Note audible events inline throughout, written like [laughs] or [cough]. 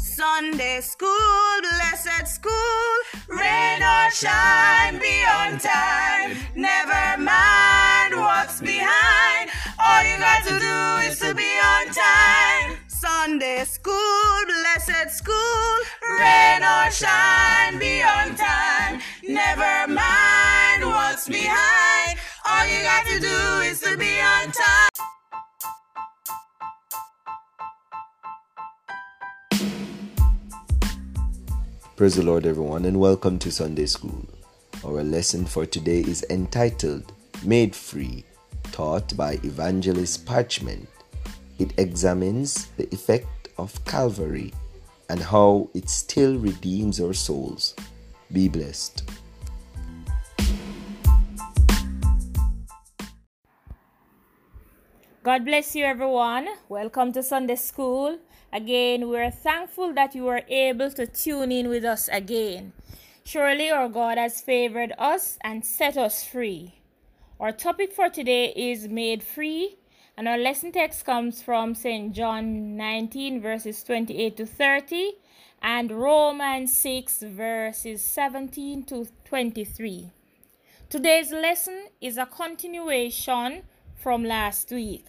Sunday school, blessed school, rain or shine, be on time. Never mind what's behind. All you got to do is to be on time. Sunday school, blessed school, rain or shine, be on time. Never mind what's behind. All you got to do is to be on time. Praise the Lord, everyone, and welcome to Sunday School. Our lesson for today is entitled Made Free, taught by Evangelist Parchment. It examines the effect of Calvary and how it still redeems our souls. Be blessed. God bless you, everyone. Welcome to Sunday School. Again, we're thankful that you were able to tune in with us again. Surely our God has favored us and set us free. Our topic for today is made free, and our lesson text comes from St. John 19, verses 28 to 30, and Romans 6, verses 17 to 23. Today's lesson is a continuation from last week.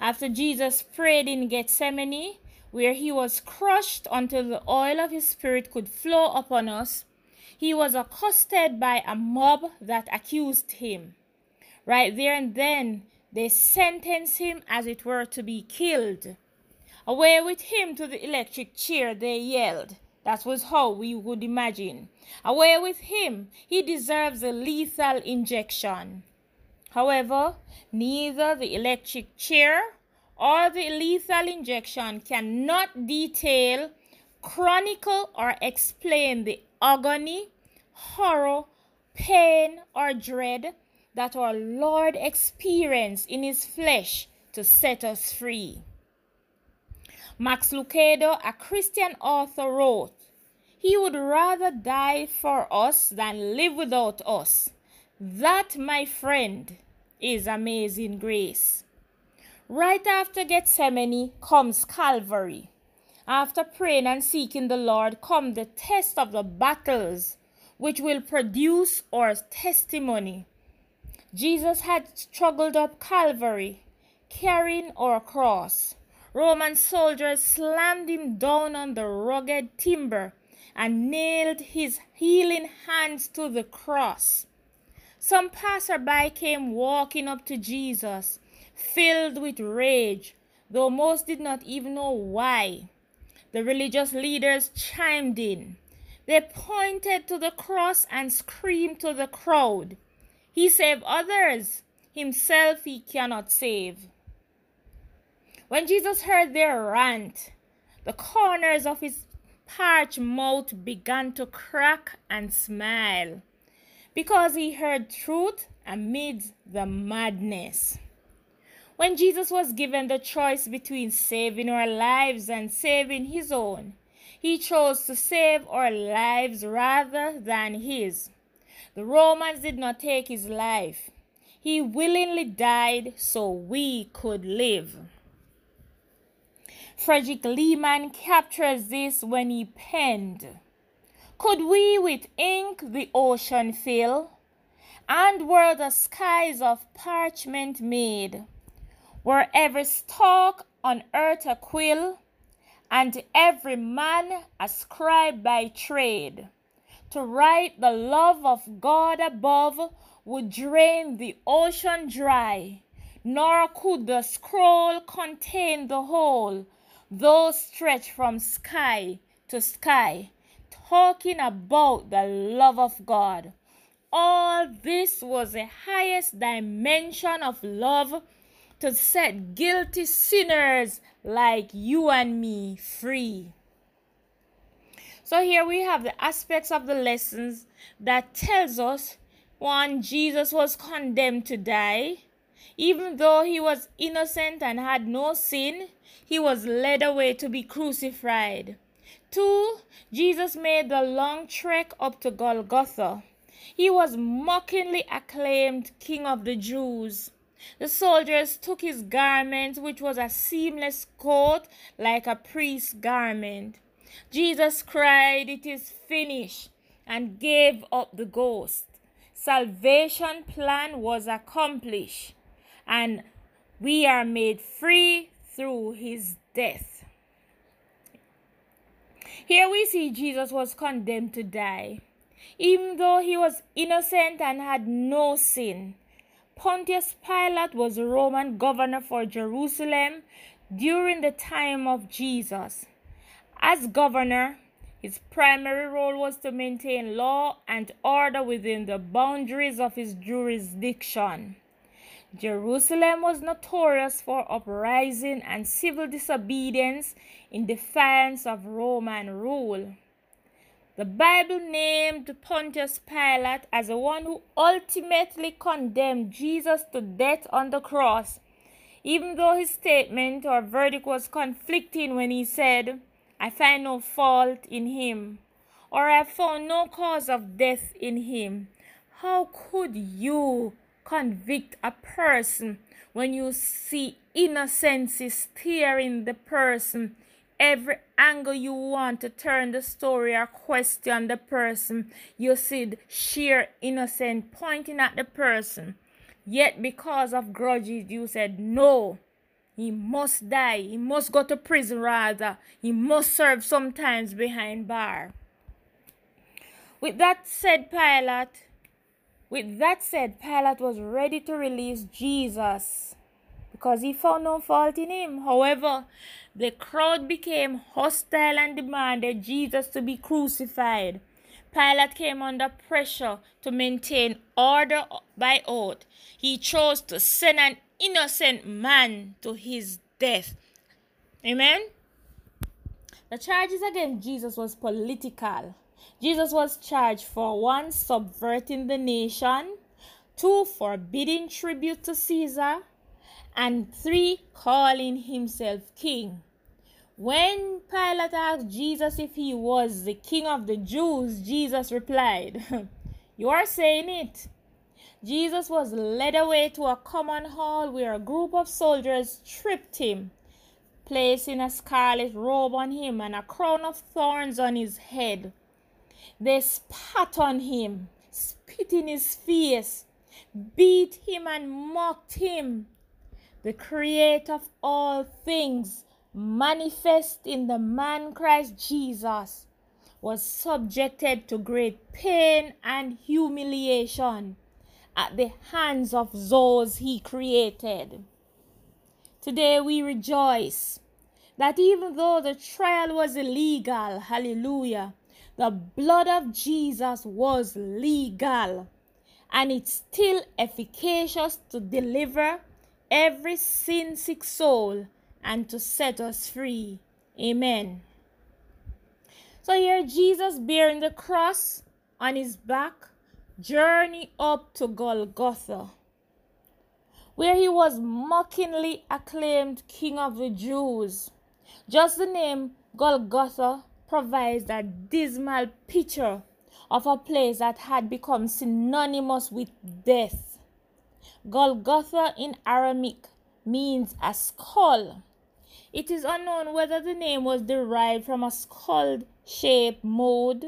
After Jesus prayed in Gethsemane, where he was crushed until the oil of his spirit could flow upon us, he was accosted by a mob that accused him. Right there and then, they sentenced him as it were to be killed. Away with him to the electric chair, they yelled. That was how we would imagine. Away with him, he deserves a lethal injection. However, neither the electric chair or the lethal injection cannot detail, chronicle, or explain the agony, horror, pain, or dread that our Lord experienced in his flesh to set us free. Max Lucado, a Christian author, wrote, He would rather die for us than live without us. That, my friend, is amazing grace. Right after Gethsemane comes Calvary. After praying and seeking the Lord come the test of the battles, which will produce our testimony. Jesus had struggled up Calvary, carrying our cross. Roman soldiers slammed him down on the rugged timber and nailed his healing hands to the cross. Some passerby came walking up to Jesus, filled with rage, though most did not even know why. The religious leaders chimed in. They pointed to the cross and screamed to the crowd, He saved others, himself he cannot save. When Jesus heard their rant, the corners of his parched mouth began to crack and smile because he heard truth amidst the madness. When Jesus was given the choice between saving our lives and saving his own, he chose to save our lives rather than his. The Romans did not take his life. He willingly died so we could live. Frederick Lehman captures this when he penned could we with ink the ocean fill? And were the skies of parchment made? Were every stalk on earth a quill? And every man a scribe by trade? To write the love of God above would drain the ocean dry, nor could the scroll contain the whole, though stretched from sky to sky talking about the love of God. All this was the highest dimension of love to set guilty sinners like you and me free. So here we have the aspects of the lessons that tells us one Jesus was condemned to die even though he was innocent and had no sin he was led away to be crucified 2. Jesus made the long trek up to Golgotha. He was mockingly acclaimed King of the Jews. The soldiers took his garment, which was a seamless coat like a priest's garment. Jesus cried, It is finished, and gave up the ghost. Salvation plan was accomplished, and we are made free through his death. Here we see Jesus was condemned to die. Even though he was innocent and had no sin, Pontius Pilate was a Roman governor for Jerusalem during the time of Jesus. As governor, his primary role was to maintain law and order within the boundaries of his jurisdiction. Jerusalem was notorious for uprising and civil disobedience in defiance of Roman rule. The Bible named Pontius Pilate as the one who ultimately condemned Jesus to death on the cross, even though his statement or verdict was conflicting when he said, I find no fault in him, or I found no cause of death in him. How could you convict a person when you see innocency staring the person every angle you want to turn the story or question the person, you see sheer innocent pointing at the person. Yet, because of grudges, you said, No, he must die. He must go to prison, rather. He must serve sometimes behind bar. With that said, Pilate, with that said, Pilate was ready to release Jesus because he found no fault in him. However, the crowd became hostile and demanded Jesus to be crucified. Pilate came under pressure to maintain order by oath. He chose to send an innocent man to his death. Amen. The charges against Jesus was political. Jesus was charged for one subverting the nation, two forbidding tribute to Caesar, and three, calling himself king. When Pilate asked Jesus if he was the king of the Jews, Jesus replied, [laughs] You are saying it. Jesus was led away to a common hall where a group of soldiers stripped him, placing a scarlet robe on him and a crown of thorns on his head. They spat on him, spit in his face, beat him, and mocked him the creator of all things, manifest in the man Christ Jesus, was subjected to great pain and humiliation at the hands of those he created. Today we rejoice that even though the trial was illegal, hallelujah, the blood of Jesus was legal and it's still efficacious to deliver every sin sick soul and to set us free. Amen. So here Jesus bearing the cross on his back, journey up to Golgotha, where he was mockingly acclaimed King of the Jews. Just the name Golgotha provides a dismal picture of a place that had become synonymous with death. Golgotha in Aramaic means a skull. It is unknown whether the name was derived from a skull shaped mold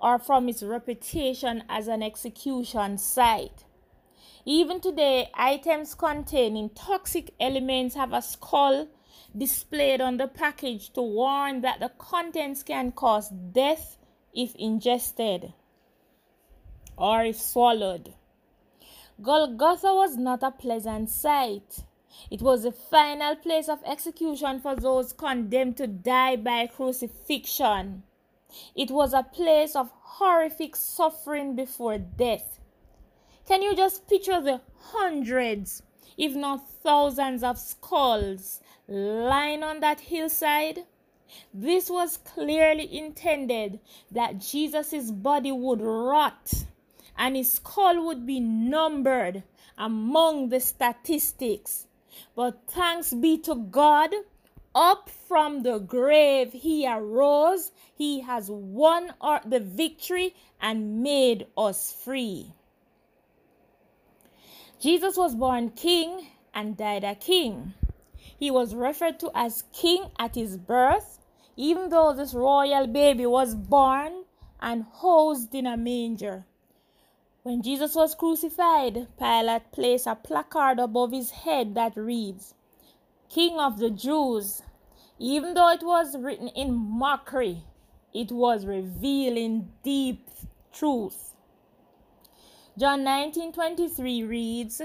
or from its reputation as an execution site. Even today, items containing toxic elements have a skull displayed on the package to warn that the contents can cause death if ingested or if swallowed. Golgotha was not a pleasant sight. It was the final place of execution for those condemned to die by crucifixion. It was a place of horrific suffering before death. Can you just picture the hundreds, if not thousands, of skulls lying on that hillside? This was clearly intended that Jesus' body would rot and his skull would be numbered among the statistics. But thanks be to God, up from the grave he arose. He has won the victory and made us free. Jesus was born king and died a king. He was referred to as king at his birth, even though this royal baby was born and housed in a manger. When Jesus was crucified, Pilate placed a placard above his head that reads, King of the Jews. Even though it was written in mockery, it was revealing deep truth. John 19:23 reads,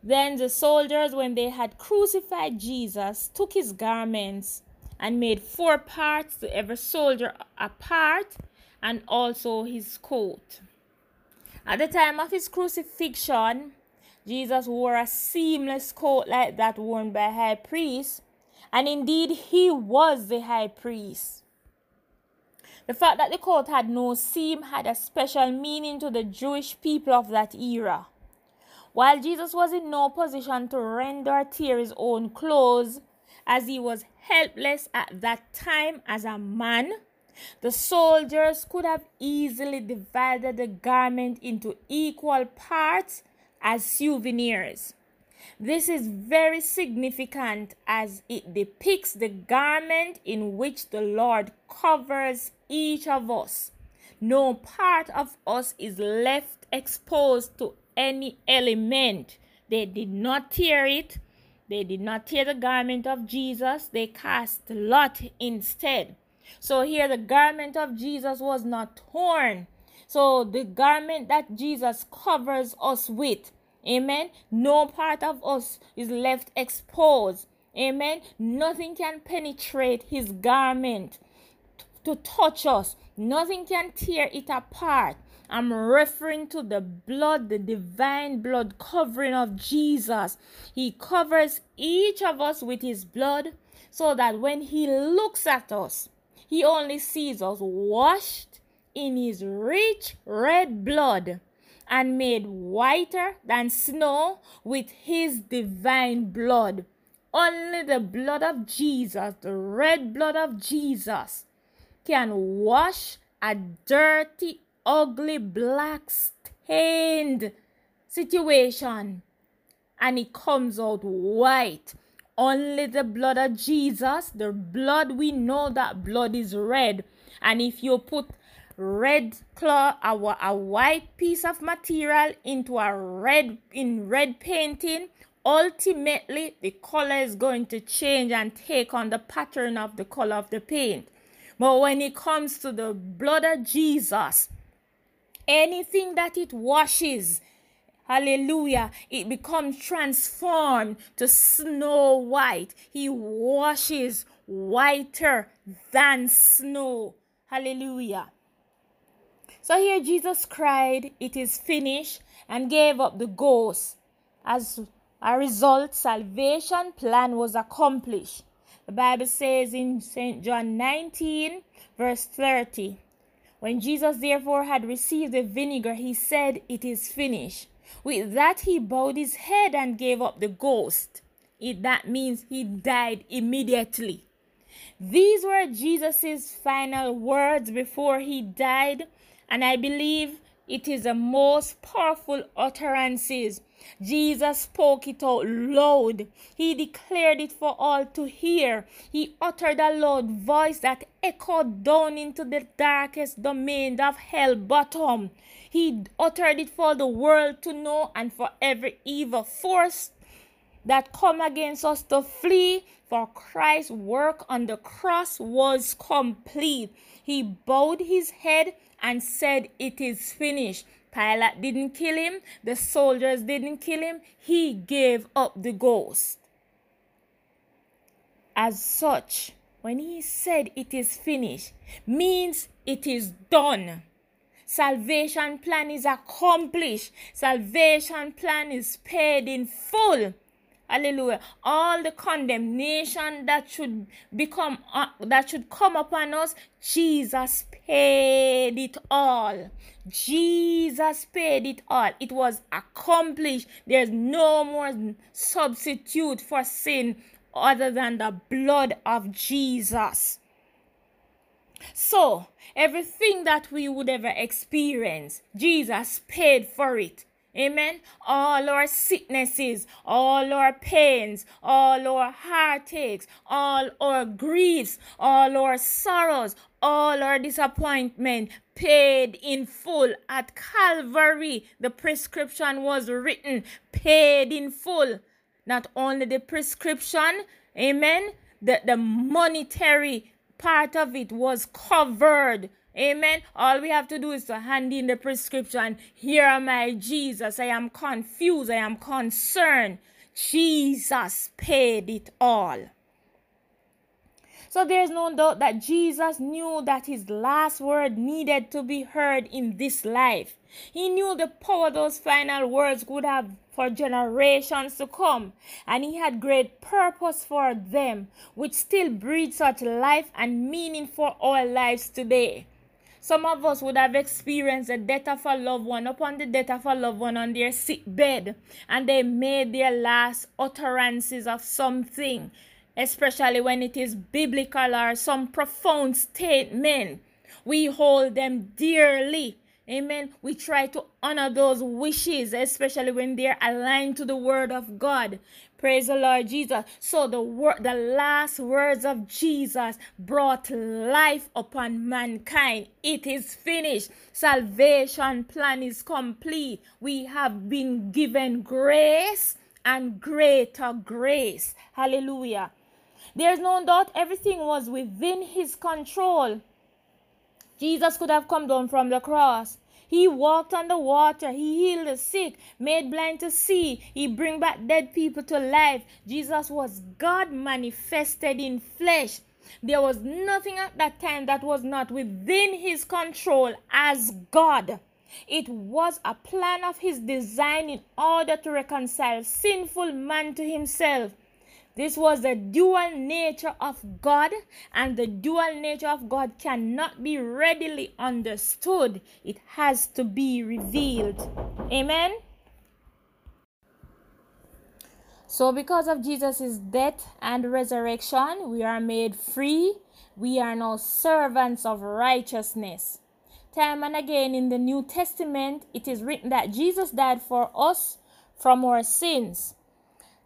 Then the soldiers when they had crucified Jesus took his garments and made four parts to every soldier a part and also his coat. At the time of his crucifixion, Jesus wore a seamless coat like that worn by high priests, and indeed he was the high priest. The fact that the coat had no seam had a special meaning to the Jewish people of that era. While Jesus was in no position to rend or tear his own clothes, as he was helpless at that time as a man, the soldiers could have easily divided the garment into equal parts as souvenirs. This is very significant as it depicts the garment in which the Lord covers each of us. No part of us is left exposed to any element. They did not tear it. They did not tear the garment of Jesus. They cast lot instead. So here the garment of Jesus was not torn. So the garment that Jesus covers us with, amen, no part of us is left exposed. Amen. Nothing can penetrate his garment to touch us. Nothing can tear it apart. I'm referring to the blood, the divine blood covering of Jesus. He covers each of us with his blood so that when he looks at us, he only sees us washed in his rich red blood and made whiter than snow with his divine blood. Only the blood of Jesus, the red blood of Jesus, can wash a dirty, ugly, black, stained situation and it comes out white only the blood of Jesus, the blood we know that blood is red. And if you put red cloth, a, a white piece of material into a red in red painting, ultimately the color is going to change and take on the pattern of the color of the paint. But when it comes to the blood of Jesus, anything that it washes, Hallelujah. It becomes transformed to snow white. He washes whiter than snow. Hallelujah. So here Jesus cried, It is finished, and gave up the ghost. As a result, salvation plan was accomplished. The Bible says in St. John 19, verse 30, When Jesus therefore had received the vinegar, he said, It is finished. With that, he bowed his head and gave up the ghost. It, that means he died immediately. These were Jesus' final words before he died, and I believe it is the most powerful utterances. Jesus spoke it out loud. He declared it for all to hear. He uttered a loud voice that echoed down into the darkest domain of hell bottom. He uttered it for the world to know and for every evil force that come against us to flee for Christ's work on the cross was complete. He bowed his head and said, It is finished. Pilate didn't kill him, the soldiers didn't kill him, he gave up the ghost. As such, when he said it is finished, means it is done. Salvation plan is accomplished. Salvation plan is paid in full. Hallelujah. All the condemnation that should become uh, that should come upon us, Jesus paid it all. Jesus paid it all. It was accomplished. There's no more substitute for sin other than the blood of Jesus. So, everything that we would ever experience, Jesus paid for it. Amen. All our sicknesses, all our pains, all our heartaches, all our griefs, all our sorrows, all our disappointment paid in full at Calvary. The prescription was written, paid in full. Not only the prescription, amen, the, the monetary part of it was covered Amen. All we have to do is to hand in the prescription. Here am I, Jesus. I am confused. I am concerned. Jesus paid it all. So there's no doubt that Jesus knew that his last word needed to be heard in this life. He knew the power those final words would have for generations to come, and he had great purpose for them, which still breathes such life and meaning for our lives today. Some of us would have experienced the death of a loved one upon the death of a loved one on their sick bed, and they made their last utterances of something, especially when it is biblical or some profound statement. We hold them dearly. Amen. We try to honor those wishes, especially when they're aligned to the word of God. Praise the Lord Jesus. So the word, the last words of Jesus brought life upon mankind. It is finished. Salvation plan is complete. We have been given grace and greater grace. Hallelujah. There's no doubt everything was within his control. Jesus could have come down from the cross. He walked on the water. He healed the sick, made blind to see. He bring back dead people to life. Jesus was God manifested in flesh. There was nothing at that time that was not within his control as God. It was a plan of his design in order to reconcile sinful man to himself. This was the dual nature of God, and the dual nature of God cannot be readily understood. It has to be revealed. Amen. So, because of Jesus' death and resurrection, we are made free. We are now servants of righteousness. Time and again in the New Testament, it is written that Jesus died for us from our sins.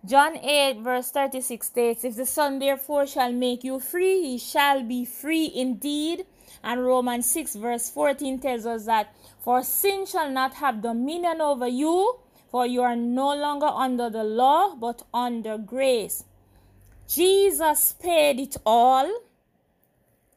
John 8, verse 36 states, If the Son therefore shall make you free, he shall be free indeed. And Romans 6, verse 14 tells us that, For sin shall not have dominion over you, for you are no longer under the law, but under grace. Jesus paid it all.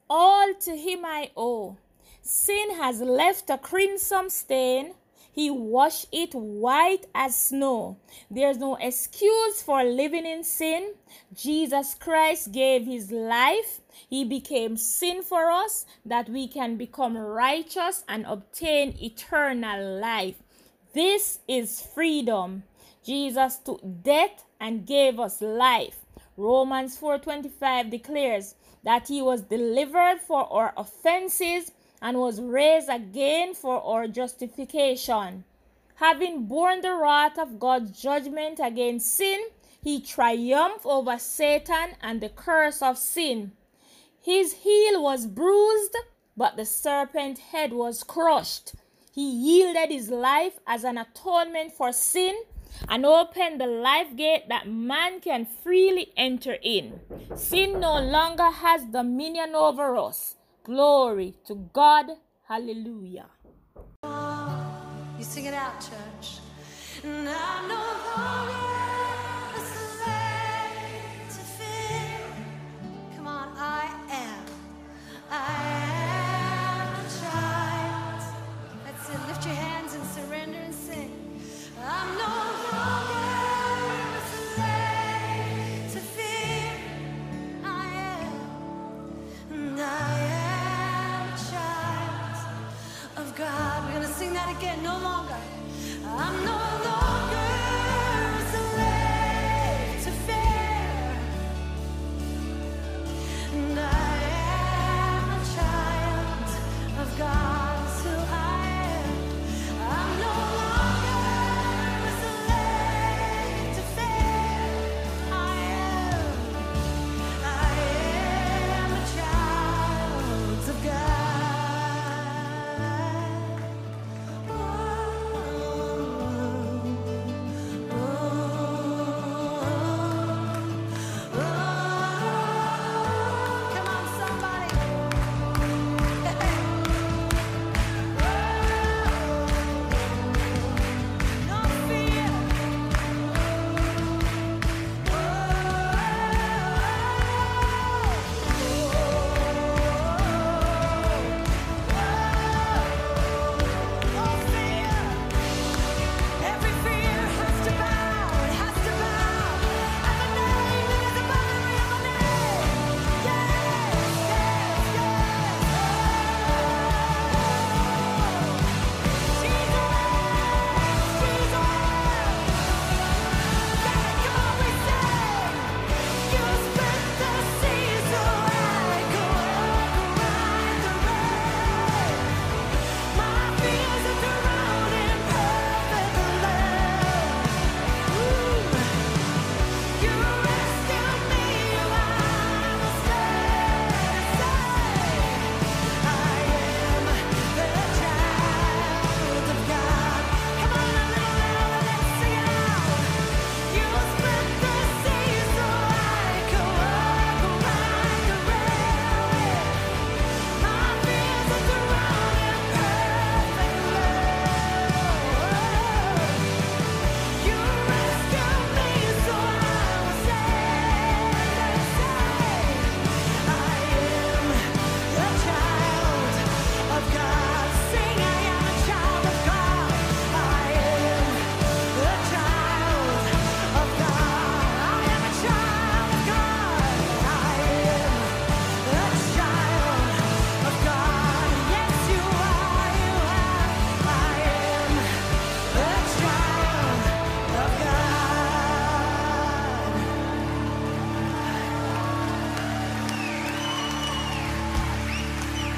All to him I owe. Sin has left a crimson stain he washed it white as snow. There's no excuse for living in sin. Jesus Christ gave his life. He became sin for us that we can become righteous and obtain eternal life. This is freedom. Jesus took death and gave us life. Romans 4:25 declares that he was delivered for our offenses and was raised again for our justification. Having borne the wrath of God's judgment against sin, he triumphed over Satan and the curse of sin. His heel was bruised, but the serpent's head was crushed. He yielded his life as an atonement for sin and opened the life gate that man can freely enter in. Sin no longer has dominion over us. Glory to God. Hallelujah. You sing it out, church. Again, no longer. I'm no longer.